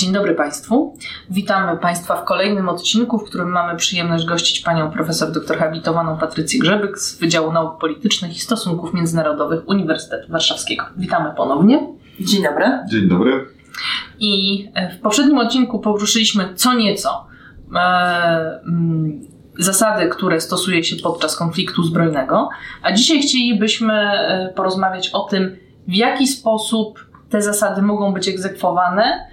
Dzień dobry Państwu. Witamy Państwa w kolejnym odcinku, w którym mamy przyjemność gościć panią profesor doktor habilitowaną Patrycję Grzebyk z Wydziału Nauk Politycznych i Stosunków Międzynarodowych Uniwersytetu Warszawskiego. Witamy ponownie. Dzień dobry. Dzień dobry. I e, w poprzednim odcinku poruszyliśmy co nieco e, mm, zasady, które stosuje się podczas konfliktu zbrojnego, a dzisiaj chcielibyśmy e, porozmawiać o tym, w jaki sposób te zasady mogą być egzekwowane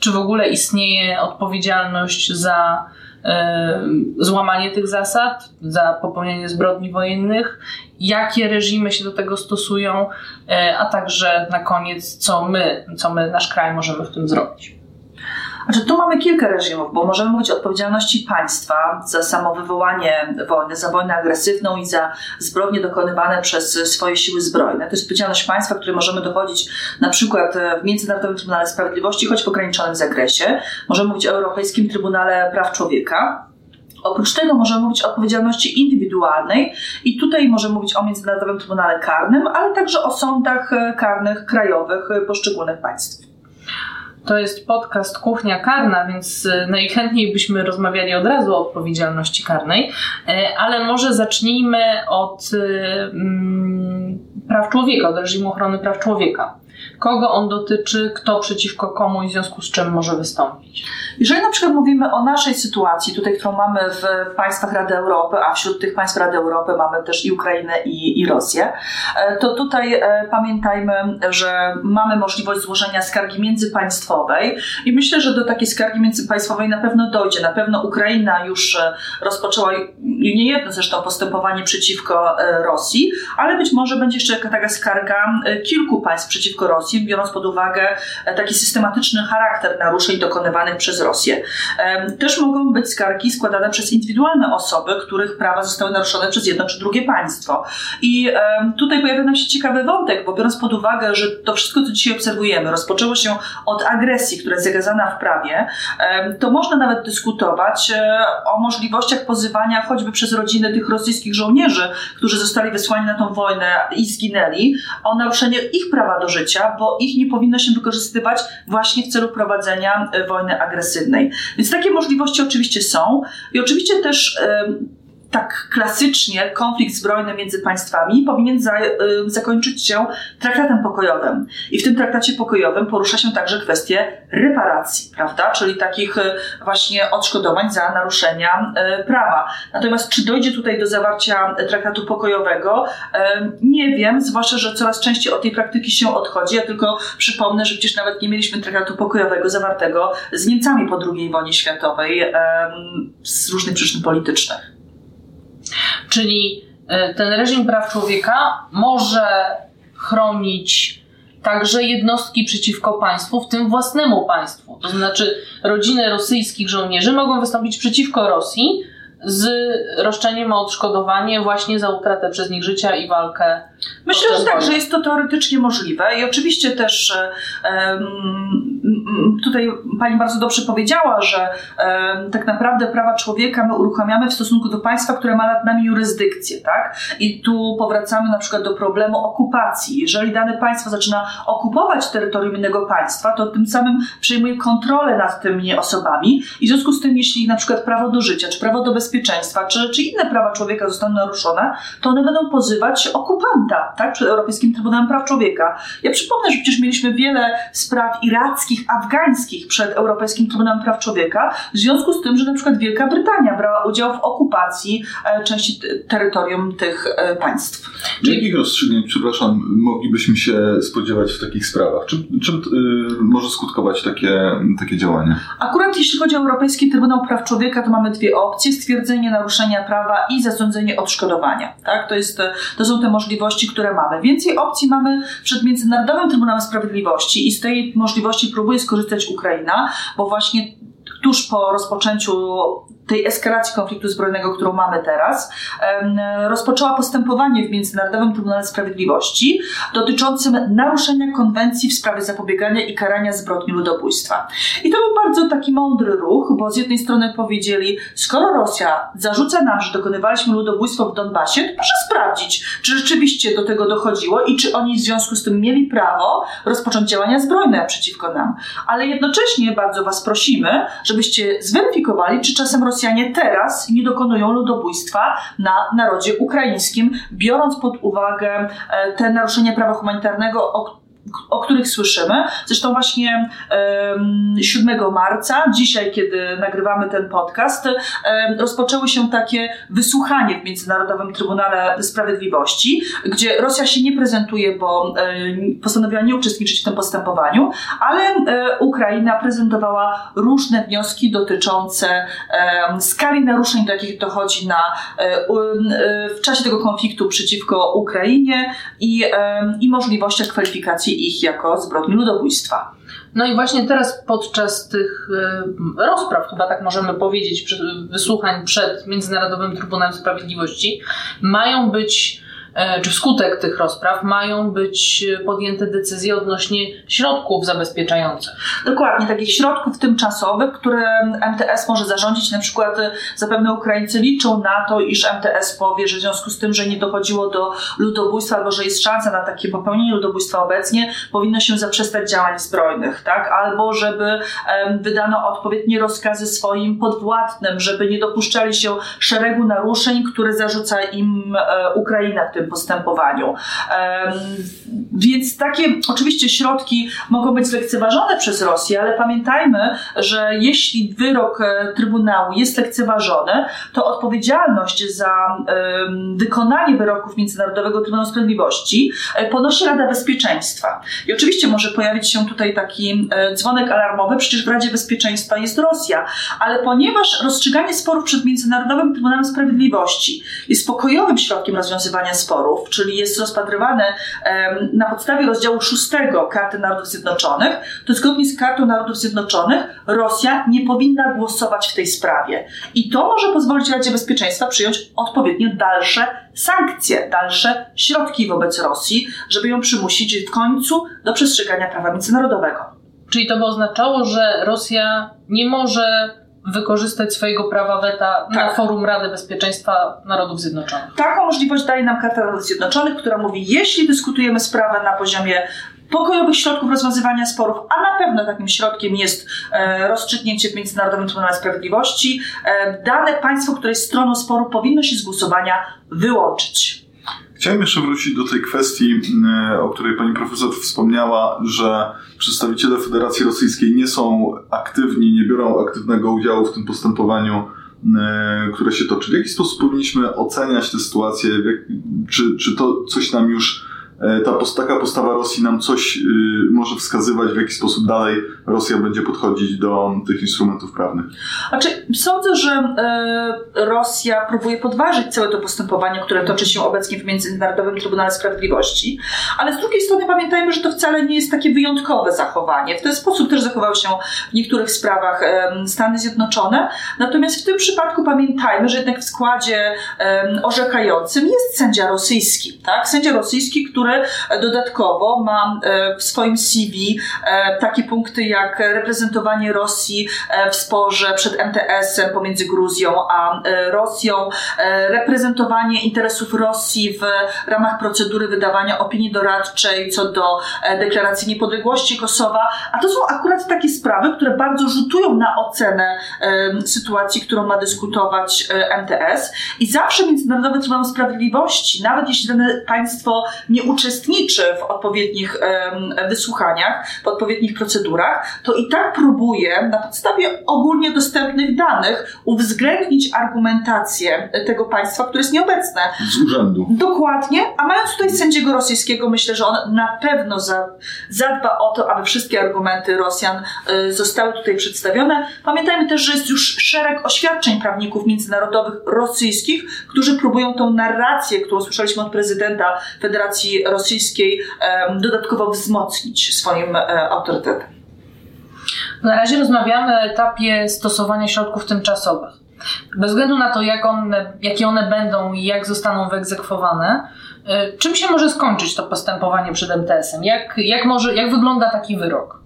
czy w ogóle istnieje odpowiedzialność za e, złamanie tych zasad, za popełnienie zbrodni wojennych, jakie reżimy się do tego stosują, e, a także na koniec, co my, co my, nasz kraj możemy w tym zrobić. Znaczy, tu mamy kilka reżimów, bo możemy mówić o odpowiedzialności państwa za samo wywołanie wojny, za wojnę agresywną i za zbrodnie dokonywane przez swoje siły zbrojne. To jest odpowiedzialność państwa, której możemy dochodzić na przykład w Międzynarodowym Trybunale Sprawiedliwości, choć w ograniczonym zakresie. Możemy mówić o Europejskim Trybunale Praw Człowieka. Oprócz tego możemy mówić o odpowiedzialności indywidualnej i tutaj możemy mówić o Międzynarodowym Trybunale Karnym, ale także o sądach karnych krajowych poszczególnych państw. To jest podcast Kuchnia Karna, więc e, najchętniej byśmy rozmawiali od razu o odpowiedzialności karnej, e, ale może zacznijmy od e, mm, praw człowieka, od reżimu ochrony praw człowieka kogo on dotyczy, kto przeciwko komu i w związku z czym może wystąpić. Jeżeli na przykład mówimy o naszej sytuacji, tutaj, którą mamy w państwach Rady Europy, a wśród tych państw Rady Europy mamy też i Ukrainę i, i Rosję, e, to tutaj e, pamiętajmy, że mamy możliwość złożenia skargi międzypaństwowej i myślę, że do takiej skargi międzypaństwowej na pewno dojdzie. Na pewno Ukraina już e, rozpoczęła niejedno zresztą postępowanie przeciwko Rosji, ale być może będzie jeszcze taka skarga kilku państw przeciwko Rosji, biorąc pod uwagę e, taki systematyczny charakter naruszeń dokonywanych przez Rosję. Też mogą być skargi składane przez indywidualne osoby, których prawa zostały naruszone przez jedno czy drugie państwo. I tutaj pojawia nam się ciekawy wątek, bo biorąc pod uwagę, że to wszystko, co dzisiaj obserwujemy, rozpoczęło się od agresji, która jest zakazana w prawie, to można nawet dyskutować e, o możliwościach pozywania choćby przez rodziny tych rosyjskich żołnierzy, którzy zostali wysłani na tą wojnę i zginęli, o naruszenie ich prawa do życia bo ich nie powinno się wykorzystywać właśnie w celu prowadzenia e, wojny agresywnej. Więc takie możliwości oczywiście są i oczywiście też tak klasycznie konflikt zbrojny między państwami powinien za, y, zakończyć się traktatem pokojowym. I w tym traktacie pokojowym porusza się także kwestie reparacji, prawda? Czyli takich y, właśnie odszkodowań za naruszenia y, prawa. Natomiast czy dojdzie tutaj do zawarcia traktatu pokojowego? Nie wiem, zwłaszcza, że coraz częściej od tej praktyki się odchodzi. Ja tylko przypomnę, że przecież nawet nie mieliśmy traktatu pokojowego zawartego z Niemcami po II wojnie światowej z różnych przyczyn politycznych. Czyli e, ten reżim praw człowieka może chronić także jednostki przeciwko państwu, w tym własnemu państwu. To znaczy, rodziny rosyjskich żołnierzy mogą wystąpić przeciwko Rosji, z roszczeniem o odszkodowanie właśnie za utratę przez nich życia i walkę. Myślę, że tak, że jest to teoretycznie możliwe i oczywiście też tutaj Pani bardzo dobrze powiedziała, że tak naprawdę prawa człowieka my uruchamiamy w stosunku do państwa, które ma nad nami jurysdykcję, tak? I tu powracamy na przykład do problemu okupacji. Jeżeli dane państwo zaczyna okupować terytorium innego państwa, to tym samym przejmuje kontrolę nad tymi osobami i w związku z tym, jeśli na przykład prawo do życia, czy prawo do bezpieczeństwa, czy, czy inne prawa człowieka zostaną naruszone, to one będą pozywać okupanta tak, przed Europejskim Trybunałem Praw Człowieka. Ja przypomnę, że przecież mieliśmy wiele spraw irackich, afgańskich przed Europejskim Trybunałem Praw Człowieka, w związku z tym, że na przykład Wielka Brytania brała udział w okupacji e, części terytorium tych e, państw. Jakich rozstrzygnięć, przepraszam, moglibyśmy się spodziewać w takich sprawach? Czym, czym y, może skutkować takie, takie działanie? Akurat jeśli chodzi o Europejski Trybunał Praw Człowieka, to mamy dwie opcje. Stwierdzenie stwierdzenie naruszenia prawa i zasądzenie odszkodowania. Tak? To, jest, to są te możliwości, które mamy. Więcej opcji mamy przed Międzynarodowym Trybunałem Sprawiedliwości i z tej możliwości próbuje skorzystać Ukraina, bo właśnie tuż po rozpoczęciu tej eskalacji konfliktu zbrojnego, którą mamy teraz, rozpoczęła postępowanie w Międzynarodowym Trybunale Sprawiedliwości dotyczącym naruszenia konwencji w sprawie zapobiegania i karania zbrodni ludobójstwa. I to był bardzo taki mądry ruch, bo z jednej strony powiedzieli, skoro Rosja zarzuca nam, że dokonywaliśmy ludobójstwa w Donbasie, to proszę sprawdzić, czy rzeczywiście do tego dochodziło i czy oni w związku z tym mieli prawo rozpocząć działania zbrojne przeciwko nam. Ale jednocześnie bardzo Was prosimy, żebyście zweryfikowali, czy czasem Rosjanie teraz nie dokonują ludobójstwa na narodzie ukraińskim, biorąc pod uwagę e, te naruszenia prawa humanitarnego, o o których słyszymy. Zresztą właśnie 7 marca, dzisiaj, kiedy nagrywamy ten podcast, rozpoczęły się takie wysłuchanie w Międzynarodowym Trybunale Sprawiedliwości, gdzie Rosja się nie prezentuje, bo postanowiła nie uczestniczyć w tym postępowaniu, ale Ukraina prezentowała różne wnioski dotyczące skali naruszeń, do jakich dochodzi na, e, e, w czasie tego konfliktu przeciwko Ukrainie i, i możliwościach kwalifikacji ich jako zbrodni ludobójstwa. No i właśnie teraz podczas tych e, rozpraw, chyba tak możemy powiedzieć, wysłuchań przed Międzynarodowym Trybunałem Sprawiedliwości, mają być czy wskutek tych rozpraw mają być podjęte decyzje odnośnie środków zabezpieczających. Dokładnie, takich środków tymczasowych, które MTS może zarządzić. Na przykład zapewne Ukraińcy liczą na to, iż MTS powie, że w związku z tym, że nie dochodziło do ludobójstwa albo że jest szansa na takie popełnienie ludobójstwa obecnie, powinno się zaprzestać działań zbrojnych, tak? Albo żeby wydano odpowiednie rozkazy swoim podwładnym, żeby nie dopuszczali się szeregu naruszeń, które zarzuca im e, Ukraina w tym tym postępowaniu. Więc takie oczywiście środki mogą być lekceważone przez Rosję, ale pamiętajmy, że jeśli wyrok e, Trybunału jest lekceważony, to odpowiedzialność za wykonanie wyroków Międzynarodowego Trybunału Sprawiedliwości e, ponosi Rada Bezpieczeństwa. I oczywiście może pojawić się tutaj taki e, dzwonek alarmowy, przecież w Radzie Bezpieczeństwa jest Rosja, ale ponieważ rozstrzyganie sporów przed Międzynarodowym Trybunałem Sprawiedliwości jest pokojowym środkiem rozwiązywania sporów, sporów, czyli jest rozpatrywane na podstawie rozdziału 6 Karty Narodów Zjednoczonych, to zgodnie z Kartą Narodów Zjednoczonych Rosja nie powinna głosować w tej sprawie. I to może pozwolić Radzie Bezpieczeństwa przyjąć odpowiednio dalsze sankcje, dalsze środki wobec Rosji, żeby ją przymusić w końcu do przestrzegania prawa międzynarodowego. Czyli to by oznaczało, że Rosja nie może wykorzystać swojego prawa weta tak. na forum Rady Bezpieczeństwa Narodów Zjednoczonych. Taką możliwość daje nam Karta Narodów Zjednoczonych, która mówi, jeśli dyskutujemy sprawę na poziomie pokojowych środków rozwiązywania sporów, a na pewno takim środkiem jest e, rozstrzygnięcie w Międzynarodowym Trybunale Sprawiedliwości, e, dane państwo, które jest stroną sporu, powinno się z głosowania wyłączyć. Chciałem jeszcze wrócić do tej kwestii, e, o której pani profesor wspomniała, że przedstawiciele Federacji Rosyjskiej nie są aktywni, nie biorą aktywnego udziału w tym postępowaniu, e, które się toczy. W jaki sposób powinniśmy oceniać tę sytuację? Czy, czy to coś nam już E, ta, taka postawa Rosji nam coś y, może wskazywać, w jaki sposób dalej Rosja będzie podchodzić do tych instrumentów prawnych? Znaczy, sądzę, że e, Rosja próbuje podważyć całe to postępowanie, które toczy się obecnie w Międzynarodowym Trybunale Sprawiedliwości, ale z drugiej strony pamiętajmy, że to wcale nie jest takie wyjątkowe zachowanie. W ten sposób też zachowały się w niektórych sprawach Stany Zjednoczone, natomiast w tym przypadku pamiętajmy, że jednak w składzie orzekającym jest sędzia rosyjski, tak? Sędzia rosyjski, który który dodatkowo ma e, w swoim CV e, takie punkty jak reprezentowanie Rosji e, w sporze przed MTS-em pomiędzy Gruzją a Rosją, reprezentowanie interesów Rosji w ramach procedury wydawania opinii doradczej co do deklaracji niepodległości Kosowa, a to są akurat takie sprawy, które bardzo rzutują na ocenę sytuacji, którą ma dyskutować MTS i zawsze Międzynarodowy Trybunał Sprawiedliwości, nawet jeśli dane państwo nie uczestniczy uczestniczy w odpowiednich wysłuchaniach, w odpowiednich procedurach, to i tak próbuje na podstawie ogólnie dostępnych danych uwzględnić argumentację tego państwa, które jest nieobecne. Z urzędu. Dokładnie, a mając tutaj sędziego rosyjskiego, myślę, że on na pewno zadba o to, aby wszystkie argumenty Rosjan y, zostały tutaj przedstawione. Pamiętajmy też, że jest już szereg oświadczeń prawników międzynarodowych rosyjskich, którzy próbują tą narrację, którą słyszeliśmy od prezydenta Federacji rosyjskiej dodatkowo wzmocnić swoim e, autorytetem. Na razie rozmawiamy o etapie stosowania środków tymczasowych. Bez względu na to, jak one, jakie one będą i jak zostaną wyegzekwowane, y, czym się może skończyć to postępowanie przed MTS-em? Jak, jak, może, jak wygląda taki wyrok?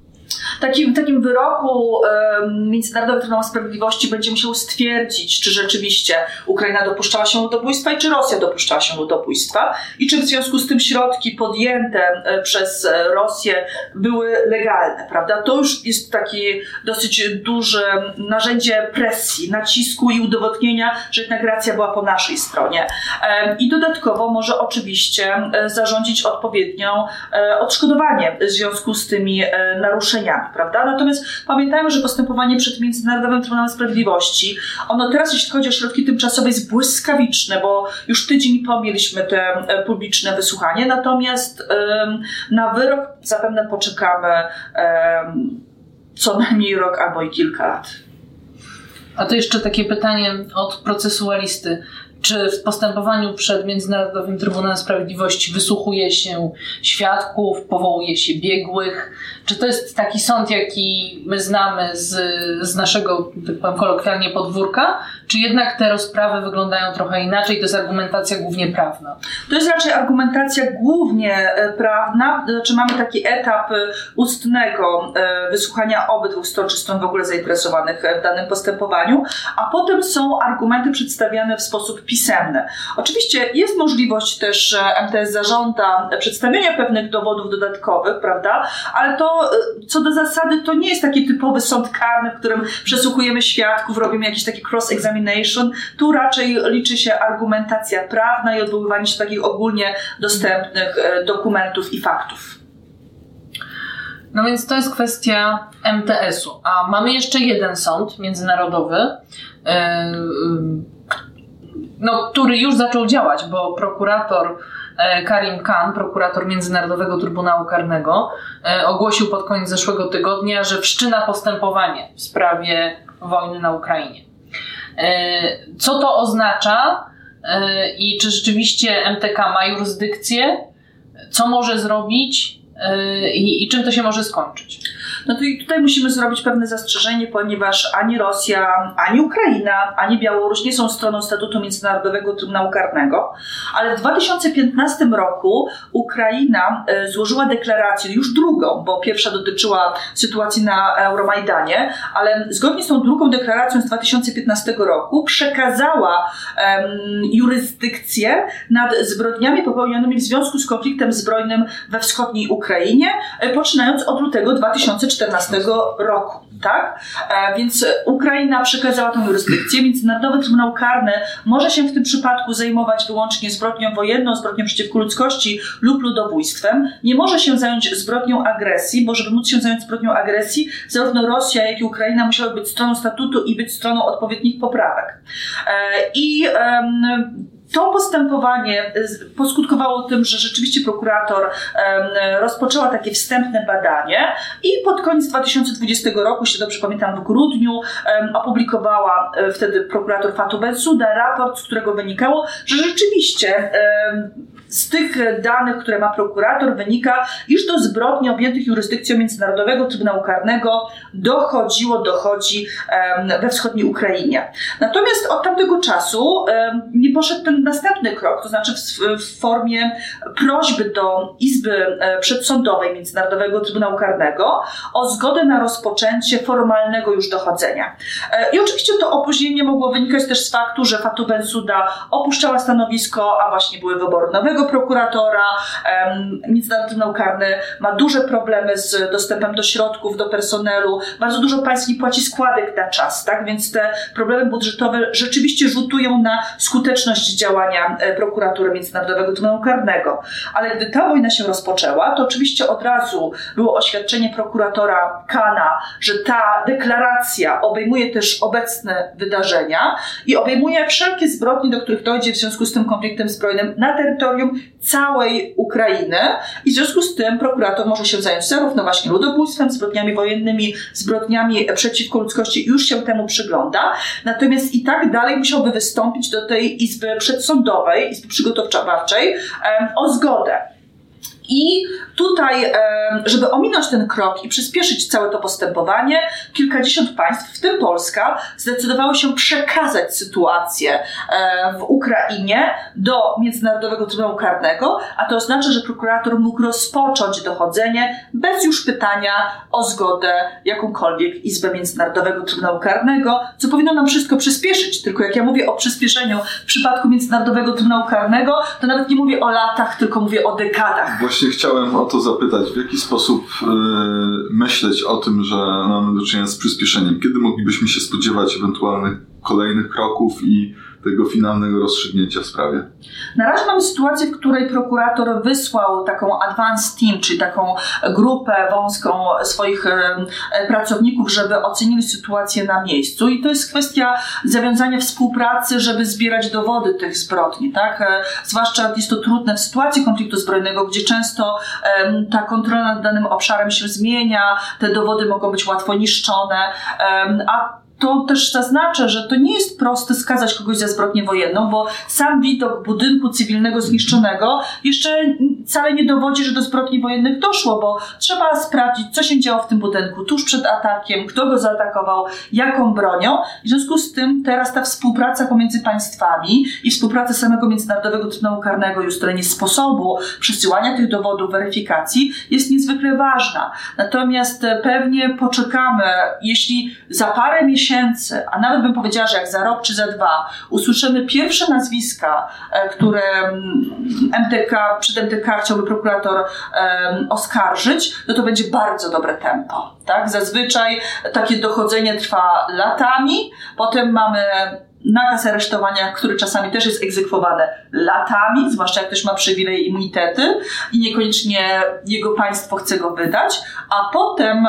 Takim, takim wyroku Międzynarodowy Trybunał Sprawiedliwości będzie musiał stwierdzić, czy rzeczywiście Ukraina dopuszczała się ludobójstwa i czy Rosja dopuszczała się ludobójstwa i czy w związku z tym środki podjęte e, przez Rosję były legalne, prawda? To już jest takie dosyć duże narzędzie presji, nacisku i udowodnienia, że jednak racja była po naszej stronie. I dodatkowo może oczywiście e, zarządzić odpowiednią e, odszkodowanie w związku z tymi naruszeniami prawda? Natomiast pamiętajmy, że postępowanie przed Międzynarodowym Trybunałem Sprawiedliwości, ono teraz, jeśli chodzi o środki tymczasowe, jest błyskawiczne, bo już tydzień po mieliśmy te e, publiczne wysłuchanie, natomiast na wyrok zapewne poczekamy co najmniej rok albo i kilka lat. A to jeszcze takie pytanie od procesualisty czy w postępowaniu przed Międzynarodowym Trybunałem Sprawiedliwości wysłuchuje się świadków, powołuje się biegłych? Czy to jest taki sąd, jaki my znamy z, z naszego, tak powiem kolokwialnie, podwórka? Czy jednak te rozprawy wyglądają trochę inaczej? To jest argumentacja głównie prawna? To jest raczej argumentacja głównie e, prawna. Znaczy mamy taki etap e, ustnego e, wysłuchania obydwu stron, czy stron w ogóle zainteresowanych w danym postępowaniu, a potem są argumenty przedstawiane w sposób pisemny. Oczywiście jest możliwość też, MTS zażąda przedstawienia pewnych dowodów dodatkowych, prawda? Ale to co do zasady to nie jest taki typowy sąd karny, w którym przesłuchujemy świadków, robimy jakiś taki cross-examination. Tu raczej liczy się argumentacja prawna i odwoływanie się do takich ogólnie dostępnych e, dokumentów i faktów. No więc to jest kwestia MTS-u. A mamy jeszcze jeden sąd międzynarodowy, e, no, który już zaczął działać, bo prokurator e, Karim Khan, prokurator Międzynarodowego Trybunału Karnego, e, ogłosił pod koniec zeszłego tygodnia, że wszczyna postępowanie w sprawie wojny na Ukrainie. E, co to oznacza i czy rzeczywiście MTK ma jurysdykcję? Co może zrobić i, i czym to się może skończyć? No to i tutaj musimy zrobić pewne zastrzeżenie, ponieważ ani Rosja, ani Ukraina, ani Białoruś nie są stroną statutu Międzynarodowego Trybunału Karnego, ale w 2015 roku Ukraina e, złożyła deklarację, już drugą, bo pierwsza dotyczyła sytuacji na Euromajdanie, ale zgodnie z tą drugą deklaracją z 2015 roku przekazała um, jurysdykcję nad zbrodniami popełnionymi w związku z konfliktem zbrojnym we wschodniej Ukrainie, e, poczynając od lutego 2014 2014 roku. Tak? E, więc Ukraina przekazała tę jurysdykcję. Międzynarodowy Trybunał Karny może się w tym przypadku zajmować wyłącznie zbrodnią wojenną, zbrodnią przeciwko ludzkości lub ludobójstwem. Nie może się zająć zbrodnią agresji, bo żeby móc się zająć zbrodnią agresji, zarówno Rosja, jak i Ukraina musiały być stroną statutu i być stroną odpowiednich poprawek. E, I to postępowanie poskutkowało tym, że rzeczywiście prokurator rozpoczęła takie wstępne badanie i pod koniec 2020 roku, jeśli dobrze pamiętam, w grudniu opublikowała e, wtedy prokurator Fatou Bensouda raport, z którego wynikało, że rzeczywiście z tych danych, które ma prokurator, wynika, iż do zbrodni objętych jurysdykcją Międzynarodowego Trybunału Karnego dochodziło, dochodzi we wschodniej Ukrainie. Natomiast od tamtego czasu nie poszedł ten następny krok, to znaczy w, formie prośby do Izby e, Przedsądowej Międzynarodowego Trybunału Karnego o zgodę na rozpoczęcie formalnego już dochodzenia. E, I oczywiście to opóźnienie mogło wynikać też z faktu, że Fatou Bensouda opuszczała stanowisko, a właśnie były wybory nowego prokuratora. Międzynarodowy Trybunał Karny ma duże problemy z dostępem do środków, do personelu. Bardzo dużo państw nie płaci składek na czas, tak? Więc te problemy budżetowe rzeczywiście rzutują na skuteczność działania e, prokuratury Międzynarodowego Trybunału Karnego. Ale gdy ta wojna się rozpoczęła, to oczywiście od razu było oświadczenie prokuratora Kana, że ta deklaracja obejmuje też obecne wydarzenia i obejmuje wszelkie zbrodnie, do których dojdzie w związku z tym konfliktem zbrojnym na terytorium całej Ukrainy i w związku z tym prokurator może się zająć zarówno właśnie ludobójstwem, zbrodniami wojennymi, zbrodniami przeciwko ludzkości, już się temu przygląda. Natomiast i tak dalej musiałby wystąpić do tej Izby Przedsądowej, Izby Przygotowawczej o zgodę. I tutaj, żeby ominąć ten krok i przyspieszyć całe to postępowanie, kilkadziesiąt państw, w tym Polska, zdecydowało się przekazać sytuację w Ukrainie do Międzynarodowego Trybunału Karnego, a to oznacza, że prokurator mógł rozpocząć dochodzenie bez już pytania o zgodę jakąkolwiek Izbę Międzynarodowego Trybunału Karnego, co powinno nam wszystko przyspieszyć. Tylko jak ja mówię o przyspieszeniu w przypadku Międzynarodowego Trybunału Karnego, to nawet nie mówię o latach, tylko mówię o dekadach. Właśnie chciałem o to zapytać, w jaki sposób yy, myśleć o tym, że mamy do czynienia z przyspieszeniem? Kiedy moglibyśmy się spodziewać ewentualnych kolejnych kroków i tego finalnego rozstrzygnięcia w sprawie? Na razie mamy sytuację, w której prokurator wysłał taką advanced team, czyli taką grupę wąską swoich pracowników, żeby ocenili sytuację na miejscu i to jest kwestia zawiązania współpracy, żeby zbierać dowody tych zbrodni, tak? E, zwłaszcza jest to trudne w sytuacji konfliktu zbrojnego, gdzie często ta kontrola nad danym obszarem się zmienia, te dowody mogą być łatwo niszczone, a to też zaznaczę, że to nie jest proste skazać kogoś za zbrodnię wojenną, bo sam widok budynku cywilnego zniszczonego jeszcze wcale nie dowodzi, że do zbrodni wojennych doszło, bo trzeba sprawdzić, co się działo w tym budynku tuż przed atakiem, kto go zaatakował, jaką bronią. W związku z tym teraz ta współpraca pomiędzy państwami i współpraca samego Międzynarodowego Trybunału Karnego i ustalenie sposobu przesyłania tych dowodów, weryfikacji jest niezwykle ważna. Natomiast pewnie poczekamy, jeśli za parę miesięcy miesięcy, a nawet bym powiedziała, że jak za rok czy za dwa usłyszymy pierwsze nazwiska, e, które MTK, mm, przed MTK chciałby prokurator um, oskarżyć, no to będzie bardzo dobre tempo. Tak? Zazwyczaj takie dochodzenie trwa latami, potem mamy nakaz aresztowania, który czasami też jest egzekwowany latami, zwłaszcza jak ktoś ma przywilej immunitety i niekoniecznie jego państwo chce go wydać, a potem,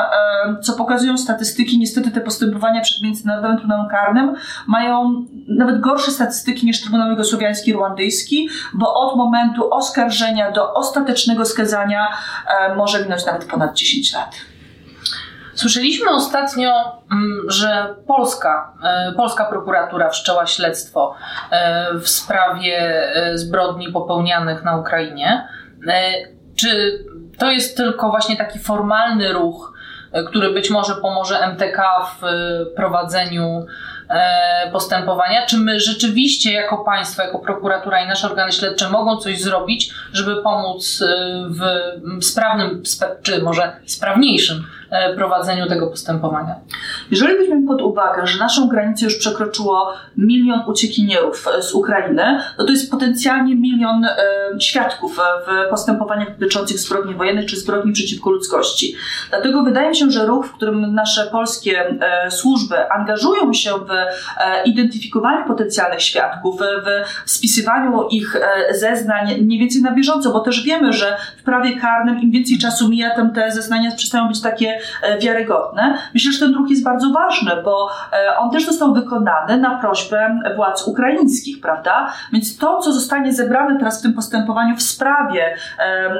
co pokazują statystyki, niestety te postępowania przed Międzynarodowym Trybunałem Karnym mają nawet gorsze statystyki niż Trybunał Jugosłowiański Rwandyjski, bo od momentu oskarżenia do ostatecznego skazania może minąć nawet ponad 10 lat. Słyszeliśmy ostatnio, mm, że polska, e, polska prokuratura wszczęła śledztwo e, w sprawie e, zbrodni popełnianych na Ukrainie. Czy to jest tylko właśnie taki formalny ruch, który być może pomoże MTK w prowadzeniu postępowania? Czy my rzeczywiście jako państwo, jako prokuratura i nasze organy śledcze mogą coś zrobić, żeby pomóc w sprawnym, czy może sprawniejszym prowadzeniu tego postępowania. Jeżeli weźmiemy pod uwagę, że naszą granicę już przekroczyło milion uciekinierów e, z Ukrainy, no to jest potencjalnie milion e, świadków w postępowaniach dotyczących zbrodni wojennych czy zbrodni przeciwko ludzkości. Dlatego wydaje mi się, że ruch, w którym nasze polskie służby angażują się w identyfikowaniu potencjalnych świadków, w spisywaniu ich zeznań mniej więcej na bieżąco, bo też wiemy, że w prawie karnym im więcej czasu mija, tym te zeznania przestają być takie E, wiarygodne. Myślę, że ten druk jest bardzo ważny, bo e, on też został wykonany na prośbę władz ukraińskich, prawda? Więc to, co zostanie zebrane teraz w tym postępowaniu w sprawie e,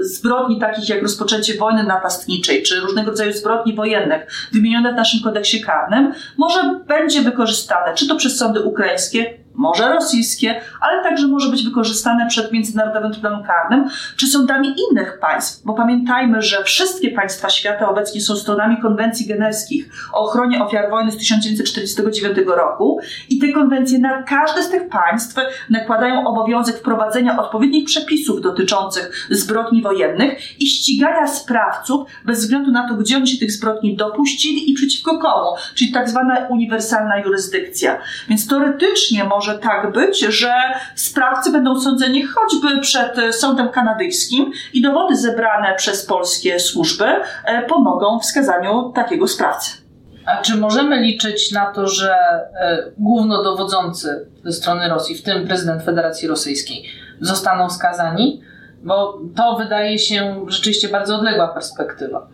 zbrodni takich jak rozpoczęcie wojny napastniczej, czy różnego rodzaju zbrodni wojennych wymienione w naszym kodeksie karnym, może będzie wykorzystane, czy to przez sądy ukraińskie, może rosyjskie, ale także może być wykorzystane przed Międzynarodowym Trybunałem Karnym, czy sądami innych państw, bo pamiętajmy, że wszystkie państwa świata obecnie są stronami konwencji genewskich o ochronie ofiar wojny z 1949 roku. I te konwencje na każde z tych państw nakładają obowiązek wprowadzenia odpowiednich przepisów dotyczących zbrodni wojennych i ścigania sprawców bez względu na to, gdzie oni się tych zbrodni dopuścili i przeciwko komu, czyli tak zwana uniwersalna jurysdykcja. Więc teoretycznie może może tak być, że sprawcy będą sądzeni choćby przed sądem kanadyjskim i dowody zebrane przez polskie służby e, pomogą w skazaniu takiego sprawcy. A czy możemy liczyć na to, że e, głównodowodzący ze strony Rosji, w tym prezydent Federacji Rosyjskiej, zostaną skazani? Bo to wydaje się rzeczywiście bardzo odległa perspektywa.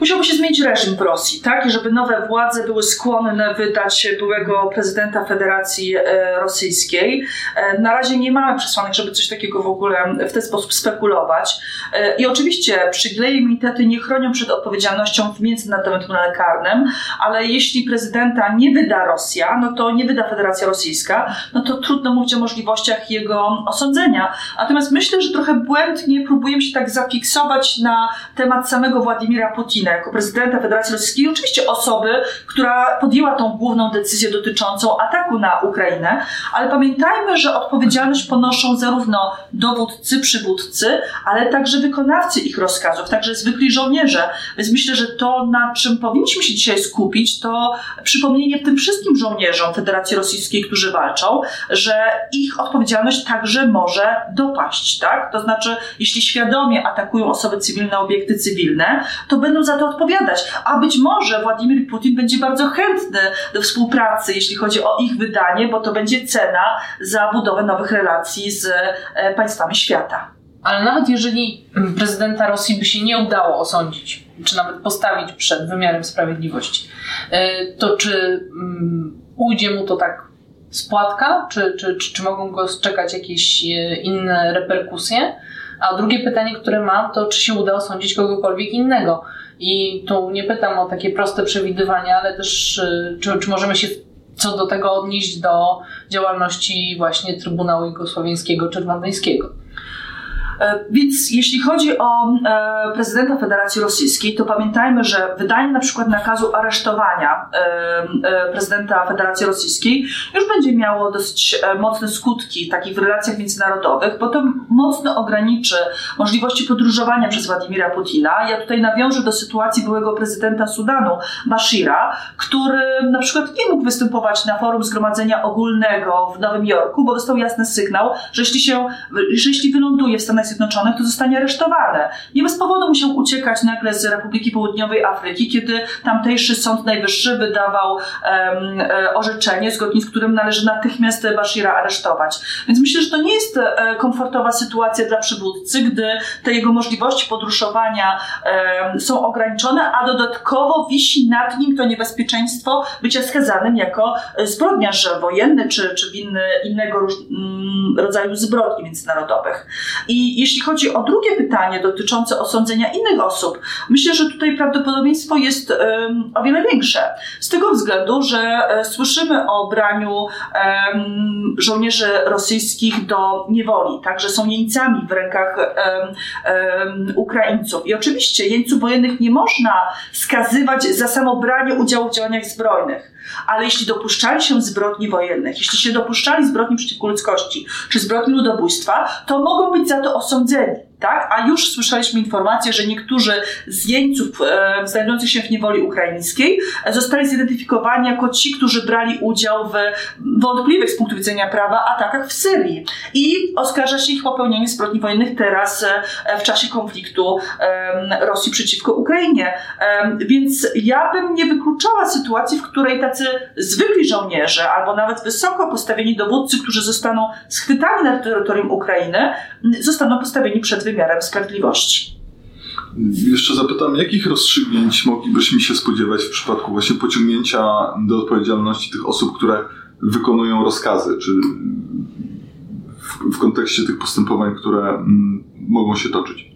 Musiałby się zmienić reżim w Rosji, tak? I żeby nowe władze były skłonne wydać byłego prezydenta Federacji e, Rosyjskiej. E, na razie nie mamy przesłanek, żeby coś takiego w ogóle w ten sposób spekulować. E, I oczywiście przywileje immunitety nie chronią przed odpowiedzialnością w Międzynarodowym Trybunale Karnym, ale jeśli prezydenta nie wyda Rosja, no to nie wyda Federacja Rosyjska, no to trudno mówić o możliwościach jego osądzenia. Natomiast myślę, że trochę błędnie próbujemy się tak zafiksować na temat samego Władimira Putina jako prezydenta Federacji Rosyjskiej. Oczywiście osoby, która podjęła tą główną decyzję dotyczącą ataku na Ukrainę, ale pamiętajmy, że odpowiedzialność ponoszą zarówno dowódcy, przywódcy, ale także wykonawcy ich rozkazów, także zwykli żołnierze. Więc myślę, że to, na czym powinniśmy się dzisiaj skupić, to przypomnienie tym wszystkim żołnierzom Federacji Rosyjskiej, którzy walczą, że ich odpowiedzialność także może dopaść, tak? To znaczy, jeśli świadomie atakują osoby cywilne, obiekty cywilne, to będą za to odpowiadać. A być może Władimir Putin będzie bardzo chętny do współpracy, jeśli chodzi o ich wydanie, bo to będzie cena za budowę nowych relacji z e, państwami świata. Ale nawet jeżeli prezydenta Rosji by się nie udało osądzić, czy nawet postawić przed wymiarem sprawiedliwości, e, to czy mm, ujdzie mu to tak z płatka, czy, czy, czy, czy mogą go czekać jakieś e, inne reperkusje? A drugie pytanie, które mam, to czy się uda osądzić kogokolwiek innego? I tu nie pytam o takie proste przewidywania, ale też e, czy, czy możemy się co do tego odnieść do działalności właśnie Trybunału Jugosłowiańskiego czy Rwandyjskiego? E, więc jeśli chodzi o e, prezydenta Federacji Rosyjskiej, to pamiętajmy, że wydanie na przykład nakazu aresztowania e, prezydenta Federacji Rosyjskiej już będzie miało dosyć mocne skutki takich w relacjach międzynarodowych, bo to mocno ograniczy możliwości podróżowania przez Władimira Putina. Ja tutaj nawiążę do sytuacji byłego prezydenta Sudanu, Bashira, który na przykład nie mógł występować na forum Zgromadzenia Ogólnego w Nowym Jorku, bo dostał jasny sygnał, że jeśli, się, że jeśli wyląduje w Stanach Zjednoczonych, to zostanie aresztowane. Nie bez powodu musiał uciekać nagle z Republiki Południowej Afryki, kiedy tamtejszy Sąd Najwyższy wydawał um, orzeczenie, zgodnie z którym należy natychmiast Bashira aresztować. Więc myślę, że to nie jest e, komfortowa sytuacja dla przywódcy, gdy te jego możliwości podróżowania um, są ograniczone, a dodatkowo wisi nad nim to niebezpieczeństwo bycia skazanym jako zbrodniarz wojenny czy, czy winny innego mm, rodzaju zbrodni międzynarodowych. I jeśli chodzi o drugie pytanie dotyczące osądzenia innych osób, myślę, że tutaj prawdopodobieństwo jest um, o wiele większe. Z tego względu, że e, słyszymy o braniu żołnierzy rosyjskich do niewoli, także są jeńcami w rękach Ukraińców. I oczywiście jeńców wojennych nie można skazywać za samo branie udziału w działaniach zbrojnych ale jeśli dopuszczali się zbrodni wojennych, jeśli się dopuszczali zbrodni przeciwko ludzkości czy zbrodni ludobójstwa, to mogą być za to osądzeni tak? A już słyszeliśmy informację, że niektórzy z jeńców e, znajdujących się w niewoli ukraińskiej zostali zidentyfikowani jako ci, którzy brali udział w wątpliwych z punktu widzenia prawa atakach w Syrii. I oskarża się ich popełnienie zbrodni wojennych teraz e, w czasie konfliktu e, Rosji przeciwko Ukrainie. E, więc ja bym nie wykluczała sytuacji, w której tacy zwykli żołnierze albo nawet wysoko postawieni dowódcy, którzy zostaną schwytani na terytorium Ukrainy, zostaną postawieni przed wymiarem sprawiedliwości. Jeszcze zapytam, jakich rozstrzygnięć moglibyśmy się spodziewać w przypadku właśnie pociągnięcia do odpowiedzialności tych osób, które wykonują rozkazy, czy w, w kontekście tych postępowań, które mm, mogą się toczyć?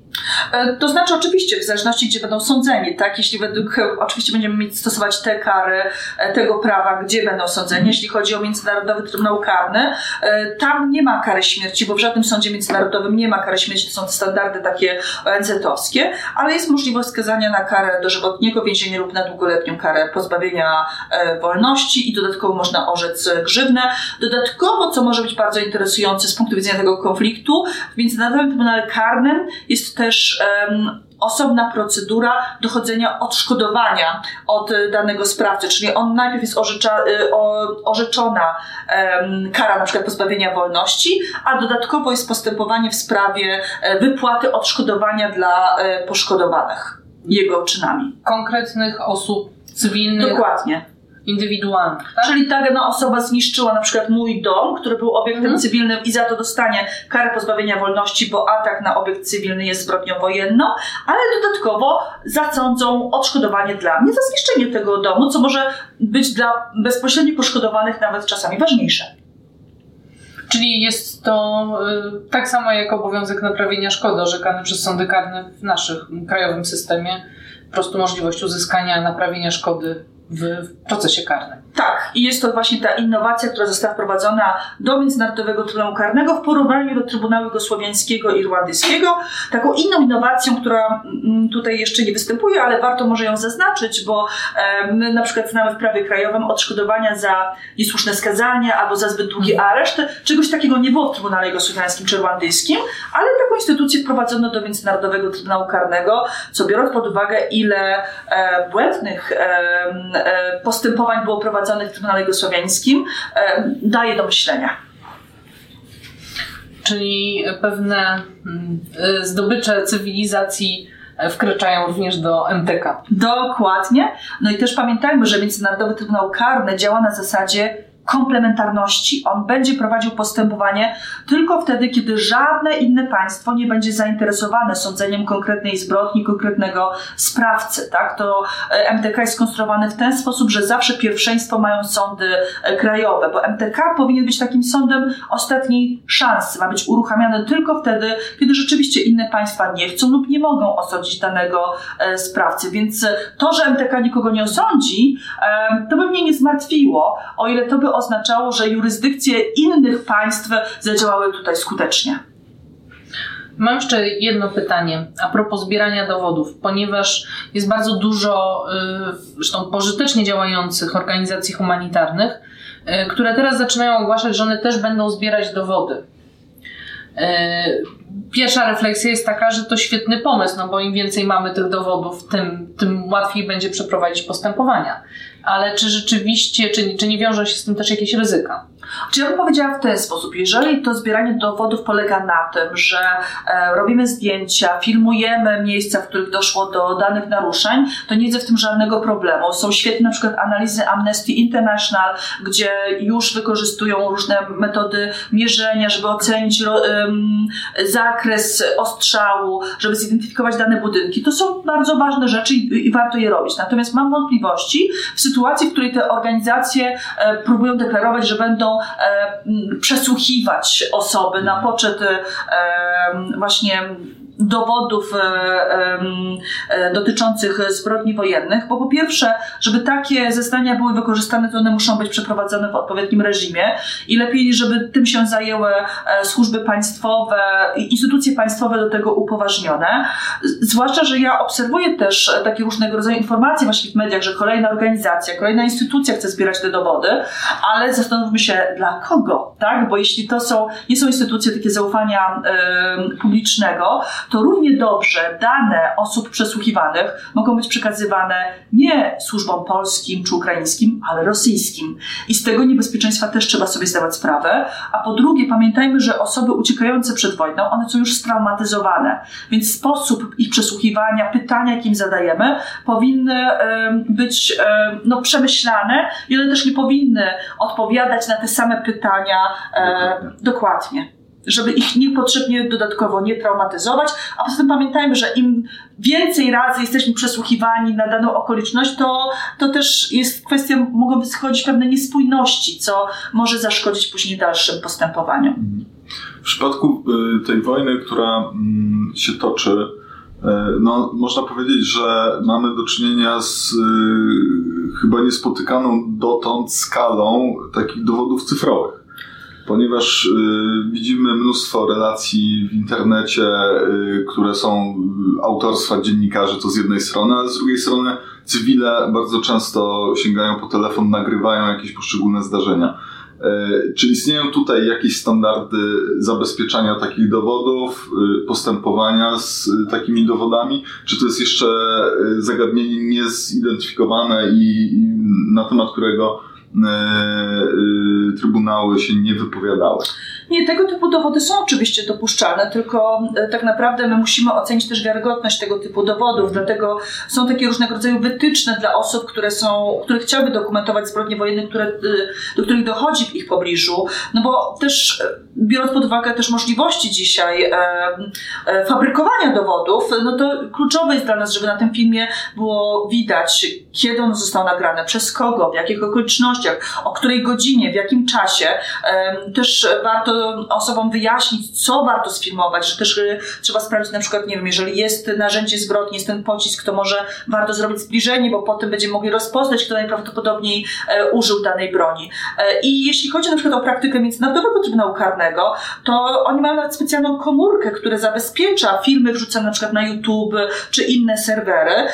E, to znaczy oczywiście, w zależności gdzie będą sądzeni, tak? Jeśli według, oczywiście będziemy mieć stosować te kary e, tego prawa, gdzie będą sądzeni. Jeśli chodzi o Międzynarodowy Trybunał Karny, e, tam nie ma kary śmierci, bo w żadnym sądzie międzynarodowym nie ma kary śmierci, to są standardy takie ONZ-owskie, ale jest możliwość skazania na karę dożywotniego więzienia lub na długoletnią karę pozbawienia wolności i dodatkowo można orzec grzywnę. Dodatkowo, co może być bardzo interesujące z punktu widzenia tego konfliktu, w Międzynarodowym Trybunale Karnym jest też osobna procedura dochodzenia odszkodowania od danego sprawcy, czyli on najpierw jest orzecza, y, o, orzeczona um, kara na przykład pozbawienia wolności, a dodatkowo jest postępowanie w sprawie e, wypłaty odszkodowania dla e, poszkodowanych jego czynami. Konkretnych osób cywilnych. Dokładnie. Indywidualnych. Tak? Czyli ta osoba zniszczyła na przykład mój dom, który był obiektem mhm. cywilnym i za to dostanie karę pozbawienia wolności, bo atak na obiekt cywilny jest zbrodnią wojenną, ale dodatkowo zasądzą odszkodowanie dla mnie za zniszczenie tego domu, co może być dla bezpośrednio poszkodowanych nawet czasami ważniejsze. Czyli jest to y, tak samo jak obowiązek naprawienia szkody orzekany przez sądy karne w naszym krajowym systemie, po prostu możliwość uzyskania naprawienia szkody w procesie karnym. Tak, i jest to właśnie ta innowacja, która została wprowadzona do Międzynarodowego Trybunału Karnego w porównaniu do Trybunału Jugosłowiańskiego i Irlandyjskiego. Taką inną innowacją, która mm, tutaj jeszcze nie występuje, ale warto może ją zaznaczyć, bo my na przykład znamy w prawie krajowym odszkodowania za niesłuszne skazanie albo za zbyt długi mhm. areszt. Czegoś takiego nie było w Trybunale Jugosłowiańskim czy Irlandyjskim, ale taką instytucję wprowadzono do Międzynarodowego Trybunału Karnego, co biorąc pod uwagę, ile e, błędnych e, postępowań było prowadzonych prowadzonych w Trybunale Jugosłowiańskim e, daje do myślenia. Czyli pewne mm, e, zdobycze cywilizacji e, wkraczają również do MTK. Dokładnie. No i też pamiętajmy, że Międzynarodowy Trybunał Karny działa na zasadzie komplementarności. On będzie prowadził postępowanie tylko wtedy, kiedy żadne inne państwo nie będzie zainteresowane sądzeniem konkretnej zbrodni, konkretnego sprawcy. Tak? To e, MTK jest skonstruowany w ten sposób, że zawsze pierwszeństwo mają sądy e, krajowe, bo MTK powinien być takim sądem ostatniej szansy. Ma być uruchamiany tylko wtedy, kiedy rzeczywiście inne państwa nie chcą lub nie mogą osądzić danego e, sprawcy. Więc to, że MTK nikogo nie osądzi, to by mnie nie zmartwiło, o ile to by oznaczało, że jurysdykcje innych państw zadziałały tutaj skutecznie. Mam jeszcze jedno pytanie a propos zbierania dowodów, ponieważ jest bardzo dużo y, zresztą pożytecznie działających organizacji humanitarnych, y, które teraz zaczynają ogłaszać, że one też będą zbierać dowody. Y, pierwsza refleksja jest taka, że to świetny pomysł, no bo im więcej mamy tych dowodów, tym, tym łatwiej będzie przeprowadzić postępowania ale czy rzeczywiście, czy, czy nie wiąże się z tym też jakieś ryzyka? Czy ja bym powiedziała w ten sposób, jeżeli to zbieranie dowodów polega na tym, że e, robimy zdjęcia, filmujemy miejsca, w których doszło do danych naruszeń, to nie widzę w tym żadnego problemu. Są świetne na przykład analizy Amnesty International, gdzie już wykorzystują różne metody mierzenia, żeby ocenić um, zakres ostrzału, żeby zidentyfikować dane budynki. To są bardzo ważne rzeczy i, i warto je robić. Natomiast mam wątpliwości w sytuacji, w której te organizacje e, próbują deklarować, że będą e, przesłuchiwać osoby na poczet e, właśnie dowodów e, e, dotyczących zbrodni wojennych, bo po pierwsze, żeby takie zeznania były wykorzystane, to one muszą być przeprowadzone w odpowiednim reżimie i lepiej, żeby tym się zajęły e, służby państwowe, instytucje państwowe do tego upoważnione. Zwłaszcza, że ja obserwuję też takie różnego rodzaju informacje właśnie w mediach, że kolejna organizacja, kolejna instytucja chce zbierać te dowody, ale zastanówmy się, dla kogo, tak? Bo jeśli to są, nie są instytucje takie zaufania publicznego, to równie dobrze dane osób przesłuchiwanych mogą być przekazywane nie służbom polskim czy ukraińskim, ale rosyjskim. I z tego niebezpieczeństwa też trzeba sobie zdawać sprawę. A po drugie, pamiętajmy, że osoby uciekające przed wojną, one są już straumatyzowane, więc sposób ich przesłuchiwania, pytania, jakim zadajemy, powinny być no, przemyślane i one też nie powinny odpowiadać na te same pytania dokładnie. dokładnie żeby ich niepotrzebnie dodatkowo nie traumatyzować. A poza tym pamiętajmy, że im więcej razy jesteśmy przesłuchiwani na daną okoliczność, to, to też jest kwestia, mogą wyschodzić pewne niespójności, co może zaszkodzić później dalszym postępowaniom. W przypadku y, tej wojny, która mm, się toczy, y, no, można powiedzieć, że mamy do czynienia z y, chyba niespotykaną dotąd skalą takich dowodów cyfrowych ponieważ y, widzimy mnóstwo relacji w internecie, y, które są autorstwa dziennikarzy, to z jednej strony, a z drugiej strony cywile bardzo często sięgają po telefon, nagrywają jakieś poszczególne zdarzenia. Y, czy istnieją tutaj jakieś standardy zabezpieczania takich dowodów, y, postępowania z takimi dowodami? Czy to jest jeszcze y, zagadnienie niezidentyfikowane i na temat którego trybunały się nie wypowiadały. Nie, tego typu dowody są oczywiście dopuszczalne, tylko e, tak naprawdę my musimy ocenić też wiarygodność tego typu dowodów, dlatego są takie różnego rodzaju wytyczne dla osób, które są, które chciałyby dokumentować zbrodnie wojenne, które, e, do których dochodzi w ich pobliżu, no bo też e, biorąc pod uwagę też możliwości dzisiaj fabrykowania dowodów, no to kluczowe jest dla nas, żeby na tym filmie było widać, kiedy on został nagrany, przez kogo, w jakich okolicznościach, o której godzinie, w jakim czasie. Też warto osobom wyjaśnić, co warto sfilmować, że też e, trzeba sprawdzić na przykład, nie wiem, jeżeli jest narzędzie zbrodni, jest ten pocisk, to może warto zrobić zbliżenie, bo potem będziemy mogli rozpoznać, kto najprawdopodobniej e, użył danej broni. E, I jeśli chodzi na przykład o praktykę Międzynarodowego Trybunału Karnego, to oni mają nawet specjalną komórkę, która zabezpiecza filmy wrzucane na przykład na YouTube czy inne serwery.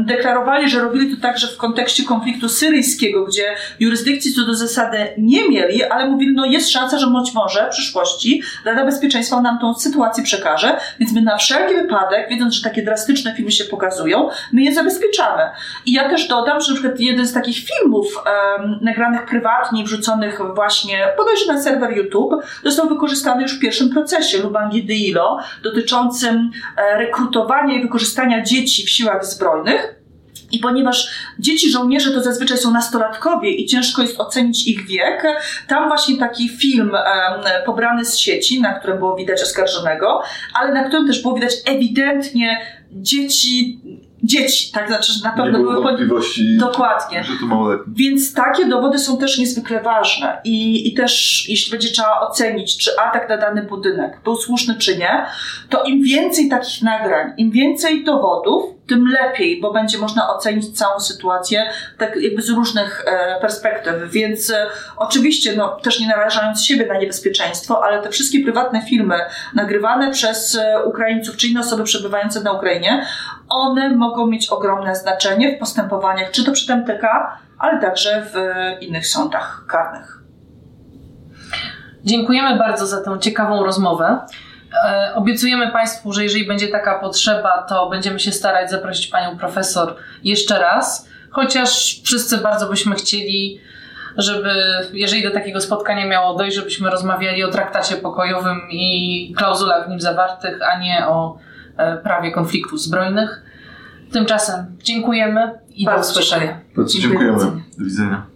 Deklarowali, że robili to także w kontekście konfliktu syryjskiego, gdzie jurysdykcji co do zasady nie mieli, ale mówili, no jest szansa, że być może w przyszłości Rada Bezpieczeństwa nam tą sytuację przekaże, więc my na wszelki wypadek, wiedząc, że takie drastyczne filmy się pokazują, my je zabezpieczamy. I ja też dodam, że na przykład jeden z takich filmów em, nagranych prywatnie, wrzuconych właśnie bodajże na serwer YouTube, został wykorzystany już w pierwszym procesie Lubangi Deilo dotyczącym e, rekrutowania i wykorzystania dzieci w siłach zbrojnych. I ponieważ dzieci żołnierze to zazwyczaj są nastolatkowie i ciężko jest ocenić ich wiek, tam właśnie taki film pobrany z sieci, na którym było widać oskarżonego, ale na którym też było widać ewidentnie dzieci, dzieci, tak znaczy, że na Nie pewno było były po... wątpliwości, Dokładnie. że to. Więc takie dowody są też niezwykle ważne I, i też jeśli będzie trzeba ocenić, czy atak na dany budynek był słuszny, czy nie, to im więcej takich nagrań, im więcej dowodów, tym lepiej, bo będzie można ocenić całą sytuację tak jakby z różnych e, perspektyw. Więc e, oczywiście, no, też nie narażając siebie na niebezpieczeństwo, ale te wszystkie prywatne filmy nagrywane przez e, Ukraińców czy inne osoby przebywające na Ukrainie, one mogą mieć ogromne znaczenie w postępowaniach, czy to przed MTK, ale także w innych sądach karnych. Dziękujemy bardzo za tę ciekawą rozmowę. E, Obiecujemy Państwu, że jeżeli będzie taka potrzeba, to będziemy się starać zaprosić Panią Profesor jeszcze raz, chociaż wszyscy bardzo byśmy chcieli, żeby, jeżeli do takiego spotkania miało dojść, żebyśmy rozmawiali o traktacie pokojowym i klauzulach w nim zawartych, a nie o e, prawie konfliktów zbrojnych. Tymczasem dziękujemy i do Bardzo usłyszenia. dziękuję. Bardzo dziękujemy. Do widzenia.